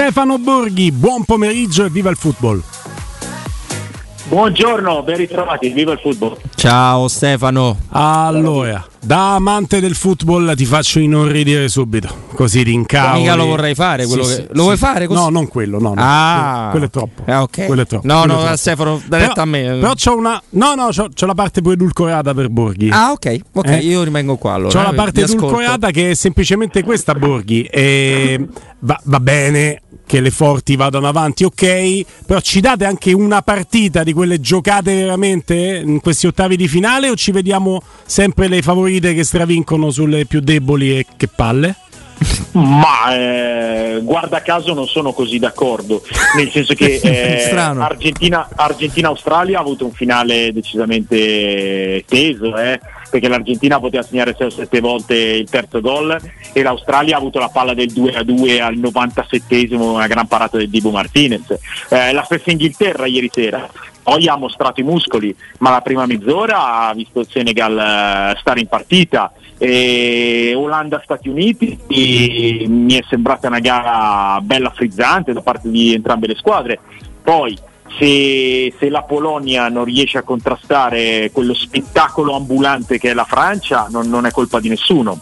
Stefano Borghi, buon pomeriggio e viva il football. Buongiorno, ben ritrovati, viva il football. Ciao Stefano. Allora, da amante del football ti faccio inorridire subito, così rincavoli. Mica lo vorrei fare, quello Sì, che... sì, Lo vuoi sì. fare così? No, non quello, no, no. Ah. quello è troppo. Ah, ok. Quello è troppo. No, quello no, troppo. Stefano, dai retta a me. Però c'ho una No, no, c'ho, c'ho la parte poi edulcorata per Borghi. Ah, ok, ok, Eh? io rimango qua allora. C'ho la eh, parte vi ascolto. edulcorata che è semplicemente questa, Borghi. E va, va bene che le forti vadano avanti, ok, però ci date anche una partita di quelle giocate veramente in questi ottavi di finale o ci vediamo sempre le favorite che stravincono sulle più deboli e che palle? Ma eh, guarda caso non sono così d'accordo, nel senso che eh. Argentina- Argentina-Australia ha avuto un finale decisamente teso, eh, perché l'Argentina poteva segnare 6 o 7 volte il terzo gol e l'Australia ha avuto la palla del 2-2 al 97esimo, una gran parata del Dibu Martinez. Eh, la stessa Inghilterra ieri sera. Poi ha mostrato i muscoli, ma la prima mezz'ora ha visto il Senegal eh, stare in partita. E Olanda-Stati Uniti e mi è sembrata una gara bella frizzante da parte di entrambe le squadre. Poi se, se la Polonia non riesce a contrastare quello spettacolo ambulante che è la Francia, non, non è colpa di nessuno.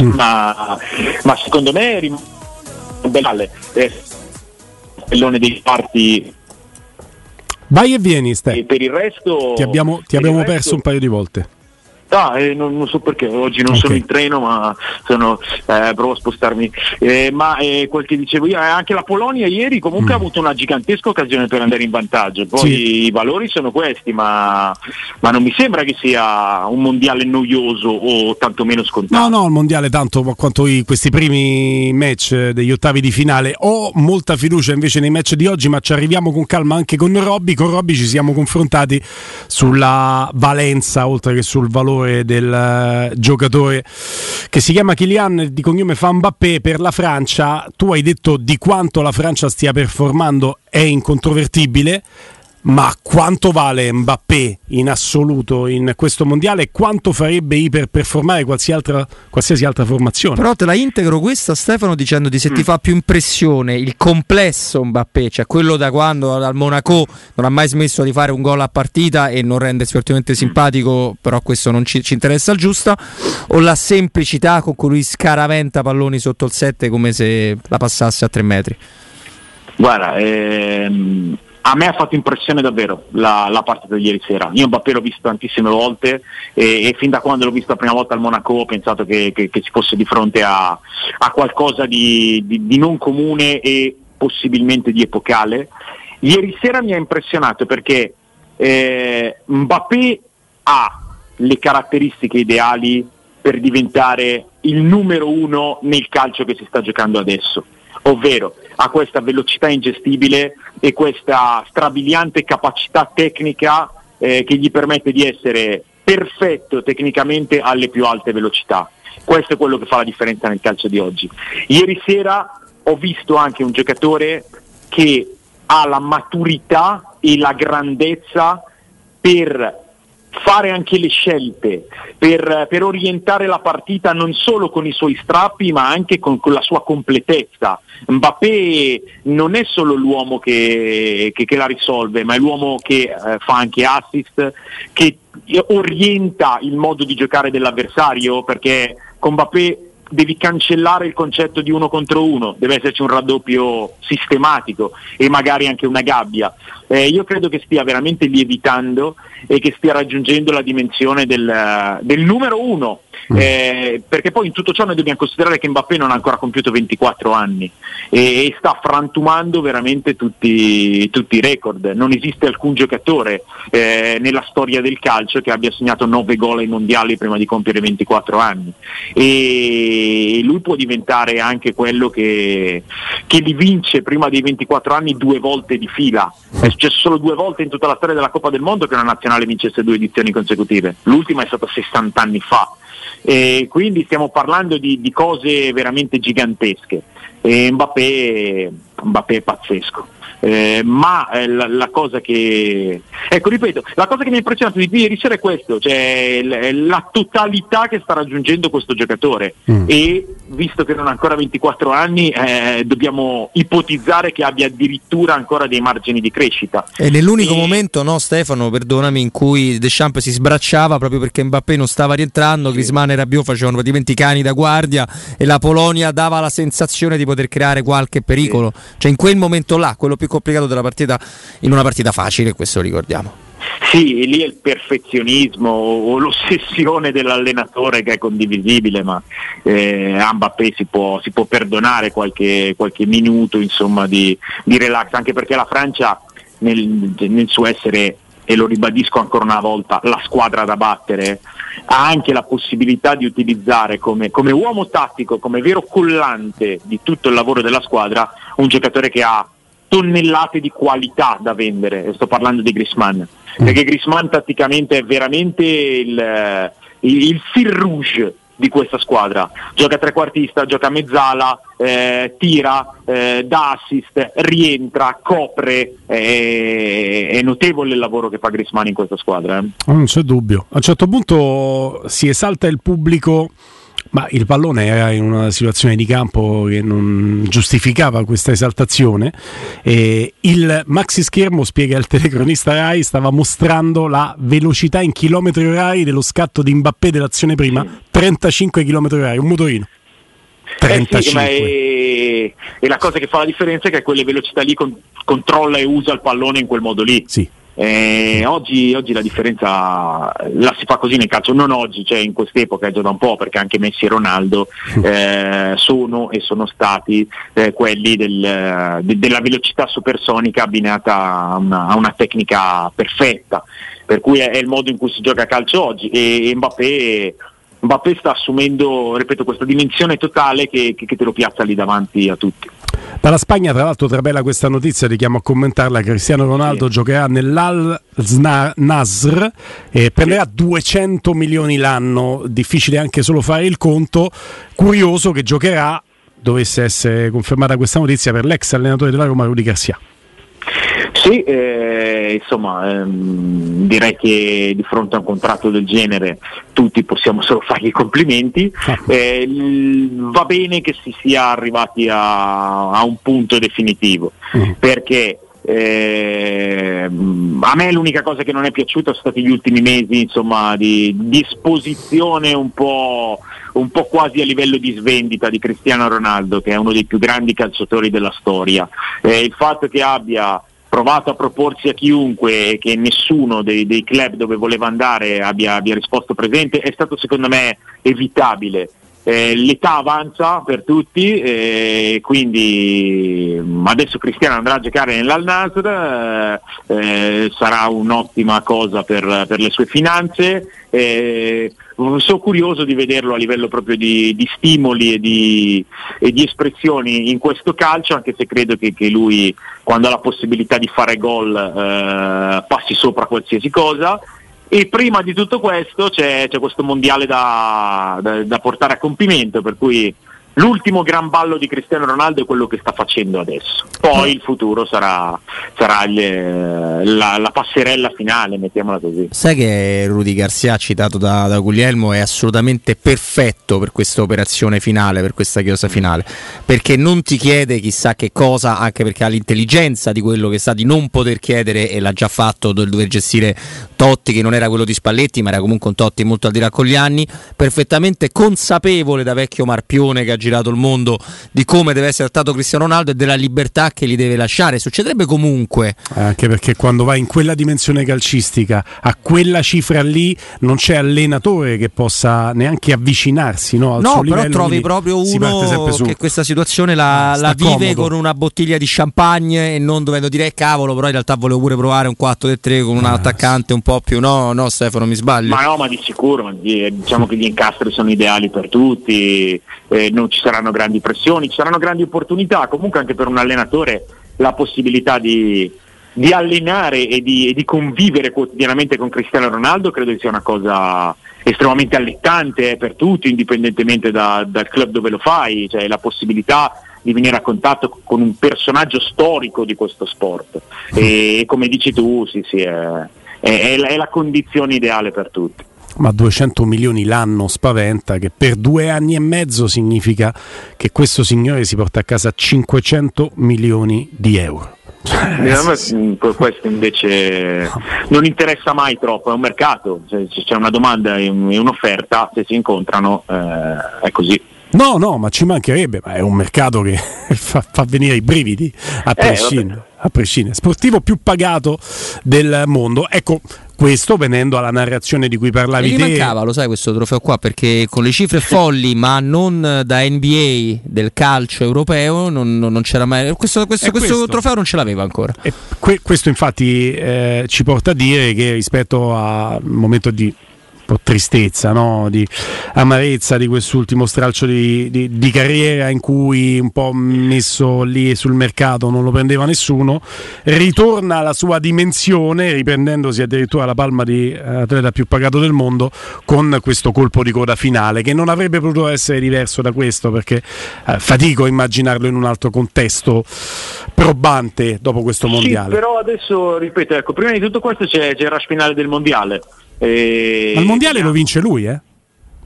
Ma, ma secondo me rim- belle, eh, stellone dei parti Vai e vieni, Ste. e per il resto Ti abbiamo, ti abbiamo resto- perso un paio di volte. Ah, eh, non, non so perché, oggi non Ok. sono in treno ma sono, eh, provo a spostarmi. Eh, ma eh, quel che dicevo io, eh, anche la Polonia ieri comunque ha avuto una gigantesca occasione per andare in vantaggio. Poi Mm. Sì. i valori sono questi, ma, ma non mi sembra che sia un mondiale noioso o tantomeno scontato. No, no, il mondiale tanto quanto i- questi primi match degli ottavi di finale. Ho molta fiducia invece nei match di oggi, ma ci arriviamo con calma anche con Robby. Con Robby ci siamo confrontati sulla valenza oltre che sul valore del eh, giocatore che si chiama Kylian di cognome fa Mbappé per la Francia. Tu hai detto di quanto la Francia stia performando è incontrovertibile. Ma quanto vale Mbappé in assoluto in questo mondiale e quanto farebbe iperperformare qualsiasi altra, qualsiasi altra formazione? Però te la integro questa Stefano dicendo di se Mm. ti fa più impressione il complesso Mbappé, cioè quello da quando al Monaco non ha mai smesso di fare un gol a partita e non rendersi particolarmente simpatico, però questo non ci, ci interessa il giusta, o la semplicità con cui lui scaraventa palloni sotto il 7 come se la passasse a 3 metri. Guarda, ehm, a me ha fatto impressione davvero la, la partita di ieri sera. Io Mbappé l'ho visto tantissime volte e, e fin da quando l'ho visto la prima volta al Monaco ho pensato che, che- che si fosse di fronte a, a qualcosa di, di- di non comune e possibilmente di epocale. Ieri sera mi ha impressionato perché eh, Mbappé ha le caratteristiche ideali per diventare il numero uno nel calcio che si sta giocando adesso, ovvero ha questa velocità ingestibile e questa strabiliante capacità tecnica eh, che gli permette di essere perfetto tecnicamente alle più alte velocità. Questo è quello che fa la differenza nel calcio di oggi. Ieri sera ho visto anche un giocatore che ha la maturità e la grandezza per fare anche le scelte, per, per orientare la partita non solo con i suoi strappi ma anche con, con la sua completezza. Mbappé non è solo l'uomo che, che- che la risolve, ma è l'uomo che eh, fa anche assist, che orienta il modo di giocare dell'avversario, perché con Mbappé devi cancellare il concetto di uno contro uno, deve esserci un raddoppio sistematico e magari anche una gabbia. Eh, io credo che stia veramente lievitando e che stia raggiungendo la dimensione del, del numero uno, eh, perché poi in tutto ciò noi dobbiamo considerare che Mbappé non ha ancora compiuto 24 anni e, e sta frantumando veramente tutti, tutti i record. Non esiste alcun giocatore eh, nella storia del calcio che abbia segnato 9 gol ai mondiali prima di compiere 24 anni e lui può diventare anche quello che, che li vince prima dei 24 anni due volte di fila. È successo solo due volte in tutta la storia della Coppa del Mondo che una nazionale vincesse due edizioni consecutive. L'ultima è stata 60 anni fa. E quindi stiamo parlando di, di cose veramente gigantesche. E Mbappé, Mbappé è pazzesco. Eh, ma eh, la, la, cosa che ecco ripeto, la cosa che mi ha impressionato di ieri sera è questo, cioè l- la totalità che sta raggiungendo questo giocatore mm. e visto che non ha ancora 24 anni eh, dobbiamo ipotizzare che abbia addirittura ancora dei margini di crescita. E nell'unico e... momento, no Stefano, perdonami, in cui Deschamps si sbracciava proprio perché Mbappé non stava rientrando, sì. Griezmann e Rabiot facevano praticamente i cani da guardia e la Polonia dava la sensazione di poter creare qualche pericolo. Sì. Cioè in quel momento là, quello più complicato della partita, in una partita facile, questo ricordiamo. Sì, lì è il perfezionismo o l'ossessione dell'allenatore che è condivisibile, ma eh, a si può, si può perdonare qualche, qualche minuto insomma, di, di, relax, anche perché la Francia nel, nel suo essere, e lo ribadisco ancora una volta, la squadra da battere, ha anche la possibilità di utilizzare come, come uomo tattico, come vero collante di tutto il lavoro della squadra, un giocatore che ha tonnellate di qualità da vendere, sto parlando di Grisman, mm. perché Grisman tatticamente è veramente il, il, il fil rouge di questa squadra. Gioca trequartista, gioca mezzala, eh, tira, eh, dà assist, rientra, copre. Eh, è notevole il lavoro che fa Grisman in questa squadra. Eh. Non c'è dubbio. A un certo punto si esalta il pubblico ma il pallone era in una situazione di campo che non giustificava questa esaltazione. E il maxi schermo, spiega il telecronista Rai, stava mostrando la velocità in chilometri orari dello scatto di Mbappé dell'azione prima, 35 km orari, un motorino. 35. Eh sì, è... e la cosa che fa la differenza è che a quelle velocità lì con... controlla e usa il pallone in quel modo lì. Sì. Eh, oggi, oggi, la differenza la si fa così nel calcio, non oggi, cioè in quest'epoca è già da un po', perché anche Messi e Ronaldo eh, sono e sono stati eh, quelli del, de, della velocità supersonica abbinata a una, a una, tecnica perfetta, per cui è, è, il modo in cui si gioca a calcio oggi e, e Mbappé Mbappé sta assumendo, ripeto, questa dimensione totale che, che, che, te lo piazza lì davanti a tutti. Dalla Spagna, tra l'altro, tra bella questa notizia, richiamo a commentarla. Cristiano Ronaldo sì. giocherà nell'Al Nasr e prenderà sì. 200 milioni l'anno. Difficile anche solo fare il conto. Curioso che giocherà, dovesse essere confermata questa notizia, per l'ex allenatore della Roma, Rudy Garcia. Sì, eh, insomma, ehm, direi che di fronte a un contratto del genere tutti possiamo solo fargli i complimenti. Ah. Eh, va bene che si sia arrivati a, a un punto definitivo, mm. perché eh, a me l'unica cosa che non è piaciuta sono stati gli ultimi mesi insomma, di, di esposizione un po', un po' quasi a livello di svendita di Cristiano Ronaldo, che è uno dei più grandi calciatori della storia. Eh, il fatto che abbia provato a proporsi a chiunque e che nessuno dei, dei club dove voleva andare abbia, abbia, risposto presente è stato secondo me evitabile. Eh, l'età avanza per tutti, eh, quindi mm, adesso Cristiano andrà a giocare nell'Al Nasr, eh, sarà un'ottima cosa per, per le sue finanze. Eh, sono curioso di vederlo a livello proprio di, di stimoli e di, e di, espressioni in questo calcio, anche se credo che, che lui quando ha la possibilità di fare gol eh, passi sopra qualsiasi cosa. E prima di tutto questo c'è, c'è questo mondiale da, da, da portare a compimento, per cui l'ultimo gran ballo di Cristiano Ronaldo è quello che sta facendo adesso. Poi il futuro sarà, sarà il, la, la, passerella finale, mettiamola così. Sai che Rudy Garcia, citato da, da Guglielmo, è assolutamente perfetto per questa operazione finale, per questa chiosa finale, perché non ti chiede chissà che cosa, anche perché ha l'intelligenza di quello che sa di non poter chiedere e l'ha già fatto del dover gestire Totti, che non era quello di Spalletti, ma era comunque un Totti molto al di là con gli anni, perfettamente consapevole da vecchio Marpione che ha girato il mondo di come deve essere trattato Cristiano Ronaldo e della libertà che gli deve lasciare. Succederebbe comunque. Anche perché quando vai in quella dimensione calcistica, a quella cifra lì, non c'è allenatore che possa neanche avvicinarsi no, al no, suo però trovi proprio uno che questa situazione la, la vive comodo. con una bottiglia di champagne e non dovendo dire eh, cavolo, però in realtà volevo pure provare un 4-3 con un ah, attaccante un po' più no, no Stefano, mi sbaglio. Ma no, ma di sicuro, diciamo che gli incastri sono ideali per tutti, eh, non ci saranno grandi pressioni, ci saranno grandi opportunità, comunque anche per un allenatore la possibilità di, di allenare e di, e di, convivere quotidianamente con Cristiano Ronaldo credo sia una cosa estremamente allettante per tutti, indipendentemente da, dal club dove lo fai, cioè la possibilità di venire a contatto con un personaggio storico di questo sport. E come dici tu, sì, sì, è, è, è la condizione ideale per tutti ma 200 milioni l'anno spaventa che per due anni e mezzo significa che questo signore si porta a casa 500 milioni di euro. Mm, questo invece non interessa mai troppo, è un mercato, c'è una domanda e un'offerta, se si incontrano eh, è così. No, no, ma ci mancherebbe, ma è un mercato che fa, fa venire i brividi a prescindere. Eh, a prescindere. Sportivo più pagato del mondo. Ecco, questo venendo alla narrazione di cui parlavi te. mancava, lo sai, questo trofeo qua perché con le cifre folli, ma non da NBA del calcio europeo, non, non c'era mai. Questo, questo, questo, questo, trofeo non ce l'aveva ancora. Que- questo, infatti, eh, ci porta a dire che rispetto al momento di po' tristezza, no? di amarezza di quest'ultimo stralcio di, di, di, carriera in cui un po' messo lì sul mercato non lo prendeva nessuno, ritorna alla sua dimensione riprendendosi addirittura la palma di eh, atleta più pagato del mondo con questo colpo di coda finale che non avrebbe potuto essere diverso da questo perché eh, fatico a immaginarlo in un altro contesto probante dopo questo mondiale. Sì, però adesso ripeto, ecco, prima di tutto questo c'è, c'è il rush finale del mondiale e... Ma il mondiale lo vince lui, eh?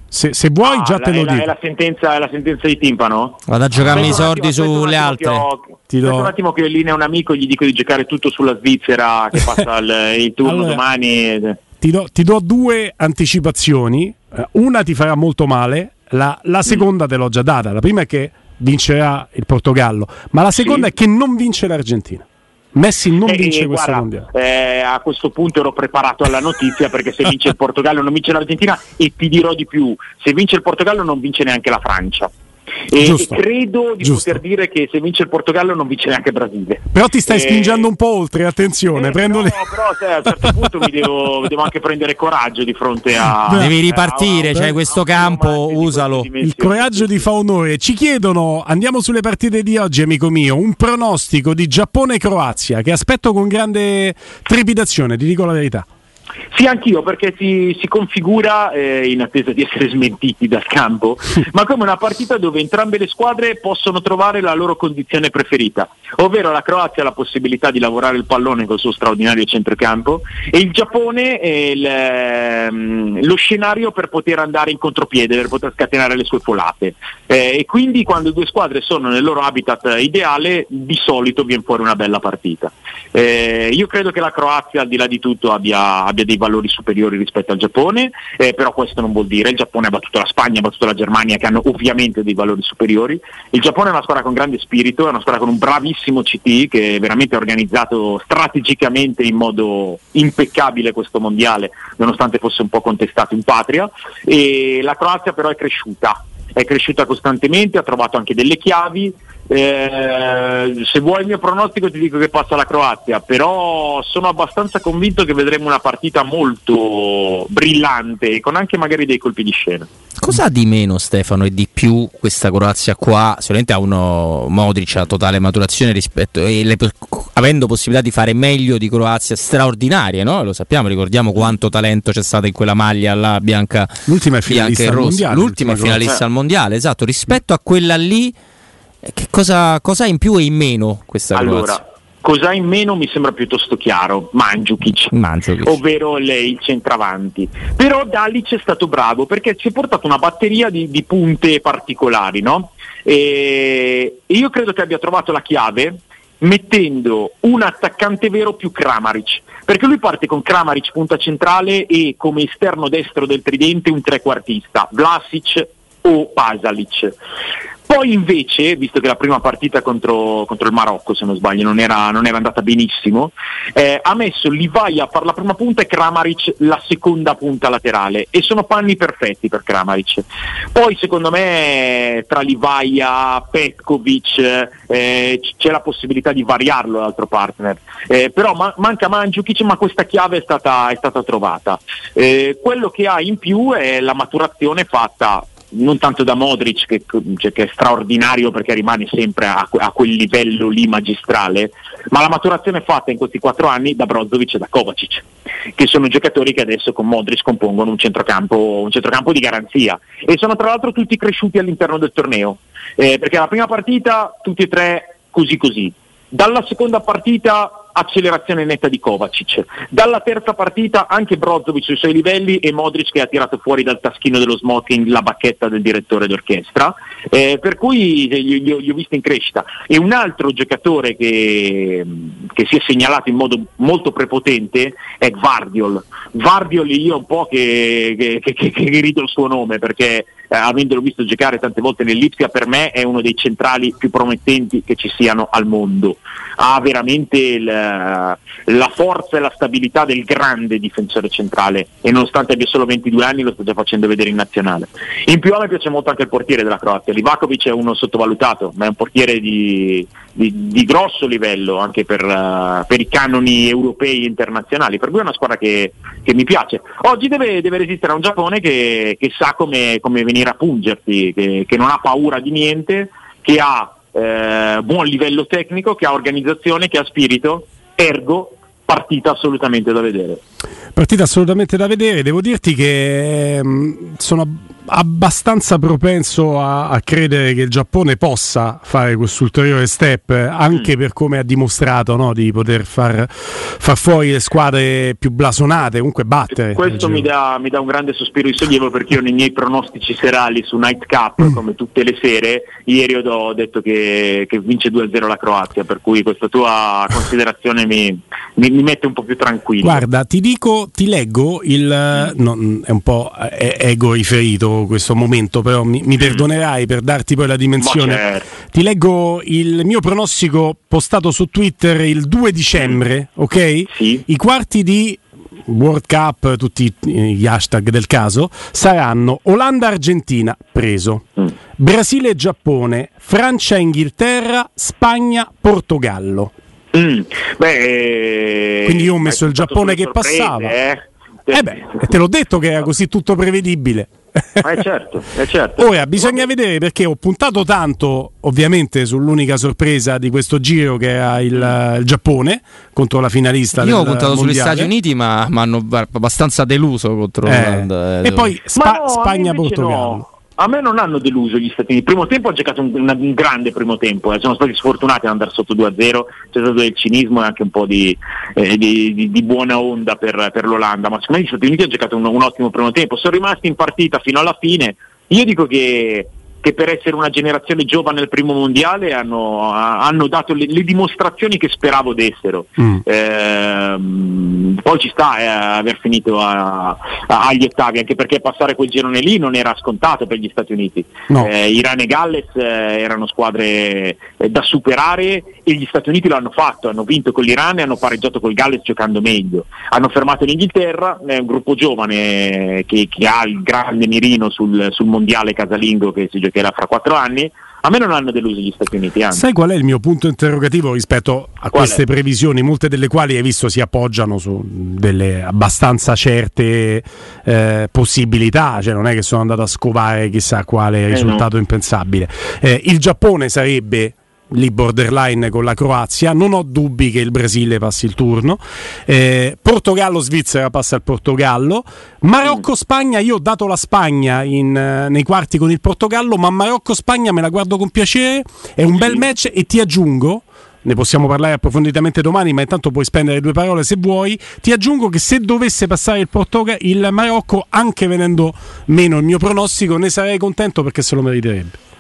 Se, se vuoi, ah, già la, te lo dico. È la, sentenza, è la sentenza di timpano? Vado a giocarmi i soldi sulle altre. Ho, ti do... un attimo che ho in linea un amico gli dico di giocare tutto sulla Svizzera che passa il, il turno allora, domani. Ti do, ti do, due anticipazioni. Eh, una ti farà molto male, la, la mm. seconda mm. te l'ho già data. La prima è che vincerà il Portogallo, ma la seconda sì. è che non vince l'Argentina. Messi non vince eh, questo guarda, mondiale. Eh, a questo punto ero preparato alla notizia perché se vince il Portogallo non vince l'Argentina e ti dirò di più, se vince il Portogallo non vince neanche la Francia. E, e credo di Giusto. poter dire che se vince il Portogallo non vince neanche il Brasile. Però ti stai eh, spingendo un po' oltre, attenzione. Eh, no, le... però sai, a un certo punto mi devo, devo, anche prendere coraggio di fronte a. Devi ripartire, a, cioè questo campo, usalo. Il coraggio ti fa onore. Ci chiedono, andiamo sulle partite di oggi, amico mio, un pronostico di Giappone-Croazia che aspetto con grande trepidazione, ti dico la verità. Sì, anch'io perché si, si configura, eh, in attesa di essere smentiti dal campo, ma come una partita dove entrambe le squadre possono trovare la loro condizione preferita, ovvero la Croazia ha la possibilità di lavorare il pallone col suo straordinario centrocampo e il Giappone il, ehm, lo scenario per poter andare in contropiede, per poter scatenare le sue folate. Eh, e quindi quando due squadre sono nel loro habitat ideale, di solito viene fuori una bella partita. Eh, io credo che la Croazia, al di là di tutto, abbia, abbia dei valori superiori rispetto al Giappone, eh, però questo non vuol dire il Giappone ha battuto la Spagna, ha battuto la Germania, che hanno ovviamente dei valori superiori. Il Giappone è una squadra con grande spirito, è una squadra con un bravissimo CT che veramente ha organizzato strategicamente in modo impeccabile questo mondiale, nonostante fosse un po' contestato in patria. E la Croazia però è cresciuta, è cresciuta costantemente, ha trovato anche delle chiavi, eh, se vuoi il mio pronostico ti dico che passa la Croazia, però sono abbastanza convinto che vedremo una partita molto brillante con anche magari dei colpi di scena. Cosa ha di meno Stefano e di più questa Croazia qua? Sicuramente ha uno Modric a totale maturazione rispetto e le, avendo possibilità di fare meglio di Croazia straordinarie, no? Lo sappiamo, ricordiamo quanto talento c'è stato in quella maglia là bianca, l'ultima è finalista al mondiale, l'ultima è finalista al mondiale, esatto, rispetto a quella lì che cosa, cosa ha in più e in meno questa allora, Croazia? Cosa in meno mi sembra piuttosto chiaro, Mandzukic, Mandzukic. ovvero il centravanti. Però Dalic è stato bravo perché ci ha portato una batteria di, di punte particolari, no? E io credo che abbia trovato la chiave mettendo un attaccante vero più Kramaric, perché lui parte con Kramaric punta centrale e come esterno destro del tridente un trequartista, Vlasic o Pasalic. Poi invece, visto che la prima partita contro, contro il Marocco, se non sbaglio, non era, non era andata benissimo, eh, ha messo Livaia per la prima punta e Kramaric la seconda punta laterale e sono panni perfetti per Kramaric. Poi secondo me tra Livaia, Petkovic eh, c'è la possibilità di variarlo l'altro partner, eh, però ma- manca Mandzukic ma questa chiave è stata, è stata trovata. Eh, quello che ha in più è la maturazione fatta non tanto da Modric che, cioè, che, è straordinario perché rimane sempre a, a, quel livello lì magistrale, ma la maturazione fatta in questi quattro anni da Brozovic e da Kovacic. che sono giocatori che adesso con Modric compongono un centrocampo, un centrocampo di garanzia e sono tra l'altro tutti cresciuti all'interno del torneo, eh, perché la prima partita tutti e tre così così, dalla seconda partita accelerazione netta di Kovacic. Dalla terza partita anche Brozovic sui suoi livelli e Modric che ha tirato fuori dal taschino dello smoking la bacchetta del direttore d'orchestra, eh, per cui li, li, li, ho visti in crescita. E un altro giocatore che, che, si è segnalato in modo molto prepotente è Vardiol. Vardiol io un po' che, che, che, che rido il suo nome perché eh, avendolo visto giocare tante volte nell'Ipsia per me è uno dei centrali più promettenti che ci siano al mondo. Ha veramente il, eh, la forza e la stabilità del grande difensore centrale e nonostante abbia solo 22 anni lo sta già facendo vedere in nazionale. In più a me piace molto anche il portiere della Croazia, Livakovic è uno sottovalutato, ma è un portiere di, di, di grosso livello anche per, uh, per, i canoni europei e internazionali, per cui è una squadra che, che mi piace. Oggi deve, deve, resistere a un Giappone che, che sa come, come, venire a pungerti, che, che non ha paura di niente, che ha eh, buon livello tecnico, che ha organizzazione, che ha spirito, ergo partita assolutamente da vedere. Partita assolutamente da vedere, devo dirti che mh, sono abbastanza propenso a, a, credere che il Giappone possa fare questo ulteriore step anche mm. per come ha dimostrato no, di poter far, far, fuori le squadre più blasonate, comunque battere. Questo mi dà, mi dà, un grande sospiro di sollievo perché io nei miei pronostici serali su Night Cup, mm. come tutte le sere, ieri ho detto che, che vince 2-0 la Croazia, per cui questa tua considerazione mi, mi, mi, mette un po' più tranquillo. Guarda, ti dico, ti leggo il... Mm. No, è un po' ego riferito questo momento, però mi, mi perdonerai per darti poi la dimensione. Certo. Ti leggo il mio pronostico postato su Twitter il 2 dicembre, ok? Sì. I quarti di World Cup, tutti gli hashtag del caso, saranno Olanda-Argentina, preso, mm. Brasile-Giappone, Francia-Inghilterra, Spagna-Portogallo. Mm. Beh, Quindi io ho messo il Giappone che passava. Eh? Eh beh, te l'ho detto che era così tutto prevedibile. Eh certo, eh certo. Ora bisogna vedere perché ho puntato tanto, ovviamente, sull'unica sorpresa di questo giro che era il, il Giappone contro la finalista. Io ho puntato mondiale. sugli Stati Uniti, ma mi hanno abbastanza deluso contro eh. eh e poi Spa- no, Spagna-Portogallo. No. A me non hanno deluso gli Stati Uniti. Il primo tempo ha giocato un, un grande primo tempo, eh. sono stati sfortunati ad andare sotto 2-0, c'è stato del cinismo e anche un po' di, eh, di, di, di buona onda per, per, l'Olanda, ma secondo me gli Stati Uniti hanno giocato un, un ottimo primo tempo, sono rimasti in partita fino alla fine. Io dico che che per essere una generazione giovane al primo mondiale hanno, hanno dato le, le, dimostrazioni che speravo dessero. Mm. Eh, poi ci sta eh, aver finito a, a, agli ottavi, anche perché passare quel girone lì non era scontato per gli Stati Uniti. No. Eh, Iran e Galles eh, erano squadre eh, da superare e gli Stati Uniti l'hanno fatto, hanno vinto con l'Iran e hanno pareggiato col Galles giocando meglio. Hanno fermato l'Inghilterra, è un gruppo giovane che, che ha il grande mirino sul, sul mondiale casalingo che si gioca giocherà fra quattro anni. A me non hanno deluso gli Stati Uniti. Anzi. Sai qual è il mio punto interrogativo rispetto a qual queste è? previsioni, molte delle quali hai visto si appoggiano su delle abbastanza certe eh, possibilità, cioè non è che sono andato a scovare chissà quale risultato eh no. impensabile. Eh, il Giappone sarebbe lì borderline con la Croazia. Non ho dubbi che il Brasile passi il turno. Eh, Portogallo-Svizzera passa il Portogallo. Marocco-Spagna, io ho dato la Spagna in, uh, nei quarti con il Portogallo, ma Marocco-Spagna me la guardo con piacere. È un bel match e ti aggiungo ne possiamo parlare approfonditamente domani, ma intanto puoi spendere due parole se vuoi. Ti aggiungo che se dovesse passare il, Portoga- il Marocco, anche venendo meno il mio pronostico, ne sarei contento perché se lo meriterebbe.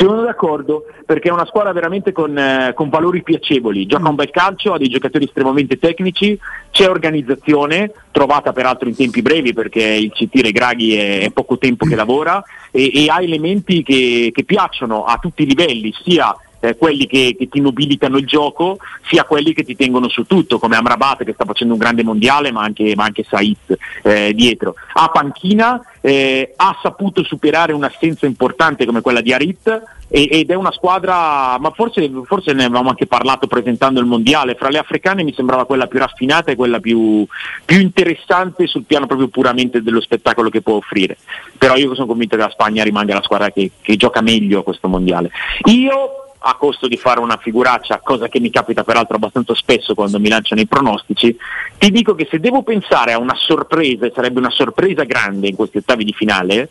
Sono d'accordo perché è una squadra veramente con, eh, con, valori piacevoli, gioca un bel calcio, ha dei giocatori estremamente tecnici, c'è organizzazione, trovata peraltro in tempi brevi perché il CT Regraghi è, è poco tempo che lavora e, e ha elementi che, che piacciono a tutti i livelli, sia eh, quelli che, che, ti nobilitano il gioco, sia quelli che ti tengono su tutto, come Amrabat che sta facendo un grande mondiale, ma anche, ma anche Saiz eh, dietro. A panchina eh, ha saputo superare un'assenza importante come quella di Arit ed è una squadra, ma forse, forse, ne avevamo anche parlato presentando il mondiale, fra le africane mi sembrava quella più raffinata e quella più, più interessante sul piano proprio puramente dello spettacolo che può offrire. Però io sono convinto che la Spagna rimanga la squadra che, che gioca meglio a questo mondiale. Io a costo di fare una figuraccia, cosa che mi capita peraltro abbastanza spesso quando mi lanciano i pronostici, ti dico che se devo pensare a una sorpresa, e sarebbe una sorpresa grande in questi ottavi di finale,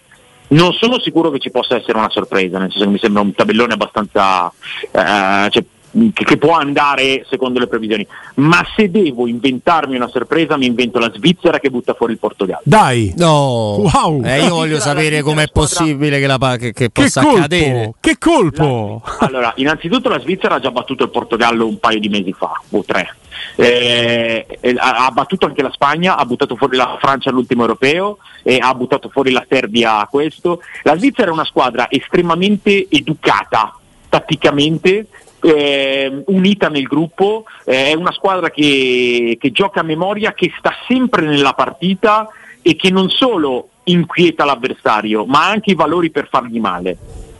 non sono sicuro che ci possa essere una sorpresa, nel senso che mi sembra un tabellone abbastanza... Eh, cioè, che, che, può andare secondo le previsioni, ma se devo inventarmi una sorpresa mi invento la Svizzera che butta fuori il Portogallo. Dai! No! Wow! Eh, io voglio sapere com'è possibile che, la, che, che possa colpo, accadere. Che colpo! La, allora, innanzitutto la Svizzera ha già battuto il Portogallo un paio di mesi fa, o tre. Eh, ha battuto anche la Spagna, ha buttato fuori la Francia all'ultimo europeo e ha buttato fuori la Serbia a questo. La Svizzera è una squadra estremamente educata tatticamente, eh, unita nel gruppo, eh, è una squadra che, che gioca a memoria, che sta sempre nella partita e che non solo inquieta l'avversario, ma ha anche i valori per fargli male.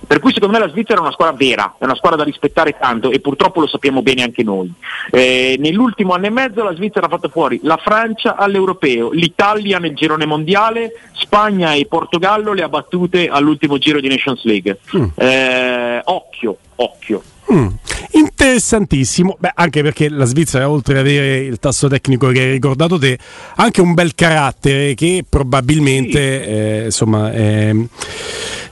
Per cui secondo me la Svizzera è una squadra vera, è una squadra da rispettare tanto e purtroppo lo sappiamo bene anche noi. Eh, nell'ultimo anno e mezzo la Svizzera ha fatto fuori la Francia all'europeo, l'Italia nel girone mondiale, Spagna e Portogallo le ha battute all'ultimo giro di Nations League. Mm. Eh, occhio, occhio. Mm, interessantissimo, Beh, anche perché la Svizzera, oltre ad avere il tasso tecnico che hai ricordato te, ha anche un bel carattere che probabilmente sì. eh, insomma, eh,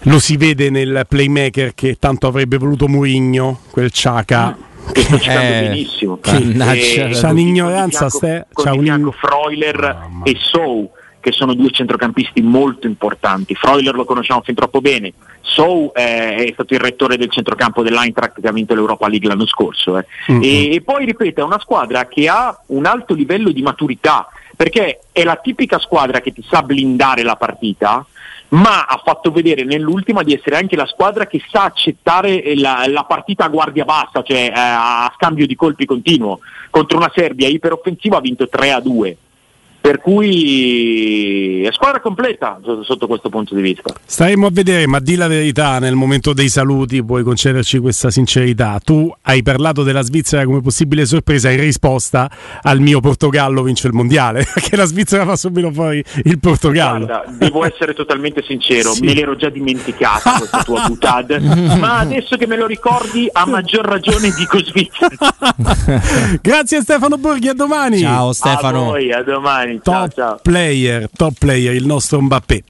lo si vede nel playmaker che tanto avrebbe voluto Mourinho, quel Ciaca. Mm. Che sta giocando eh, benissimo. C'ha un'ignoranza, c'ha un... Freuler oh, e Sou che sono due centrocampisti molto importanti. Freuler lo conosciamo fin troppo bene, Sou eh, è stato il rettore del centrocampo dell'Eintracht che ha vinto l'Europa League l'anno scorso. Eh. Mm-hmm. E, e, poi ripeto, è una squadra che ha un alto livello di maturità, perché è la tipica squadra che ti sa blindare la partita, ma ha fatto vedere nell'ultima di essere anche la squadra che sa accettare la, la partita a guardia bassa, cioè eh, a scambio di colpi continuo. Contro una Serbia iperoffensiva ha vinto 3 a 2 per cui è squadra completa sotto questo punto di vista. Staremo a vedere, ma di la verità, nel momento dei saluti puoi concederci questa sincerità. Tu hai parlato della Svizzera come possibile sorpresa in risposta al mio Portogallo vince il mondiale, perché la Svizzera fa subito fuori il Portogallo. Guarda, devo essere totalmente sincero, sì. me l'ero già dimenticata questa tua butad, ma adesso che me lo ricordi a maggior ragione dico Svizzera. Grazie Stefano Borghi, a domani. Ciao Stefano. A voi, a domani. Top ciao, ciao. player, top player, il nostro Mbappé.